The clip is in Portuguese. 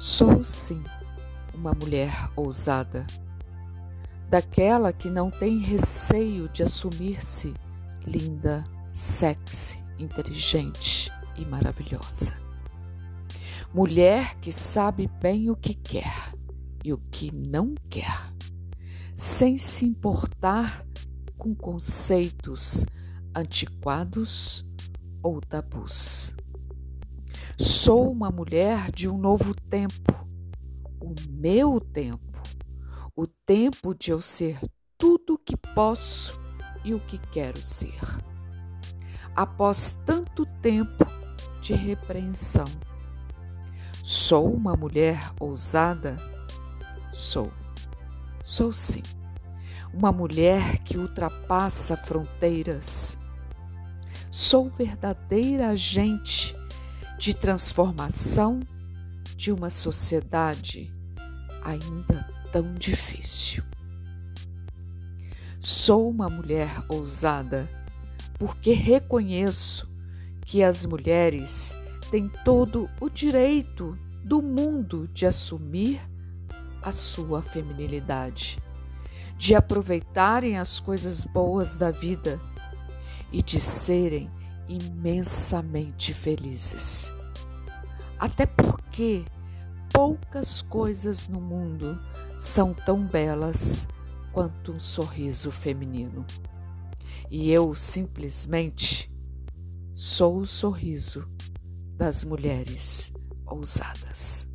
Sou sim uma mulher ousada, daquela que não tem receio de assumir-se linda, sexy, inteligente e maravilhosa. Mulher que sabe bem o que quer e o que não quer, sem se importar com conceitos antiquados ou tabus. Sou uma mulher de um novo tempo, o meu tempo, o tempo de eu ser tudo o que posso e o que quero ser. Após tanto tempo de repreensão, sou uma mulher ousada? Sou. Sou sim. Uma mulher que ultrapassa fronteiras. Sou verdadeira agente de transformação de uma sociedade ainda tão difícil. Sou uma mulher ousada porque reconheço que as mulheres têm todo o direito do mundo de assumir a sua feminilidade, de aproveitarem as coisas boas da vida e de serem imensamente felizes. Até porque poucas coisas no mundo são tão belas quanto um sorriso feminino. E eu simplesmente sou o sorriso das mulheres ousadas.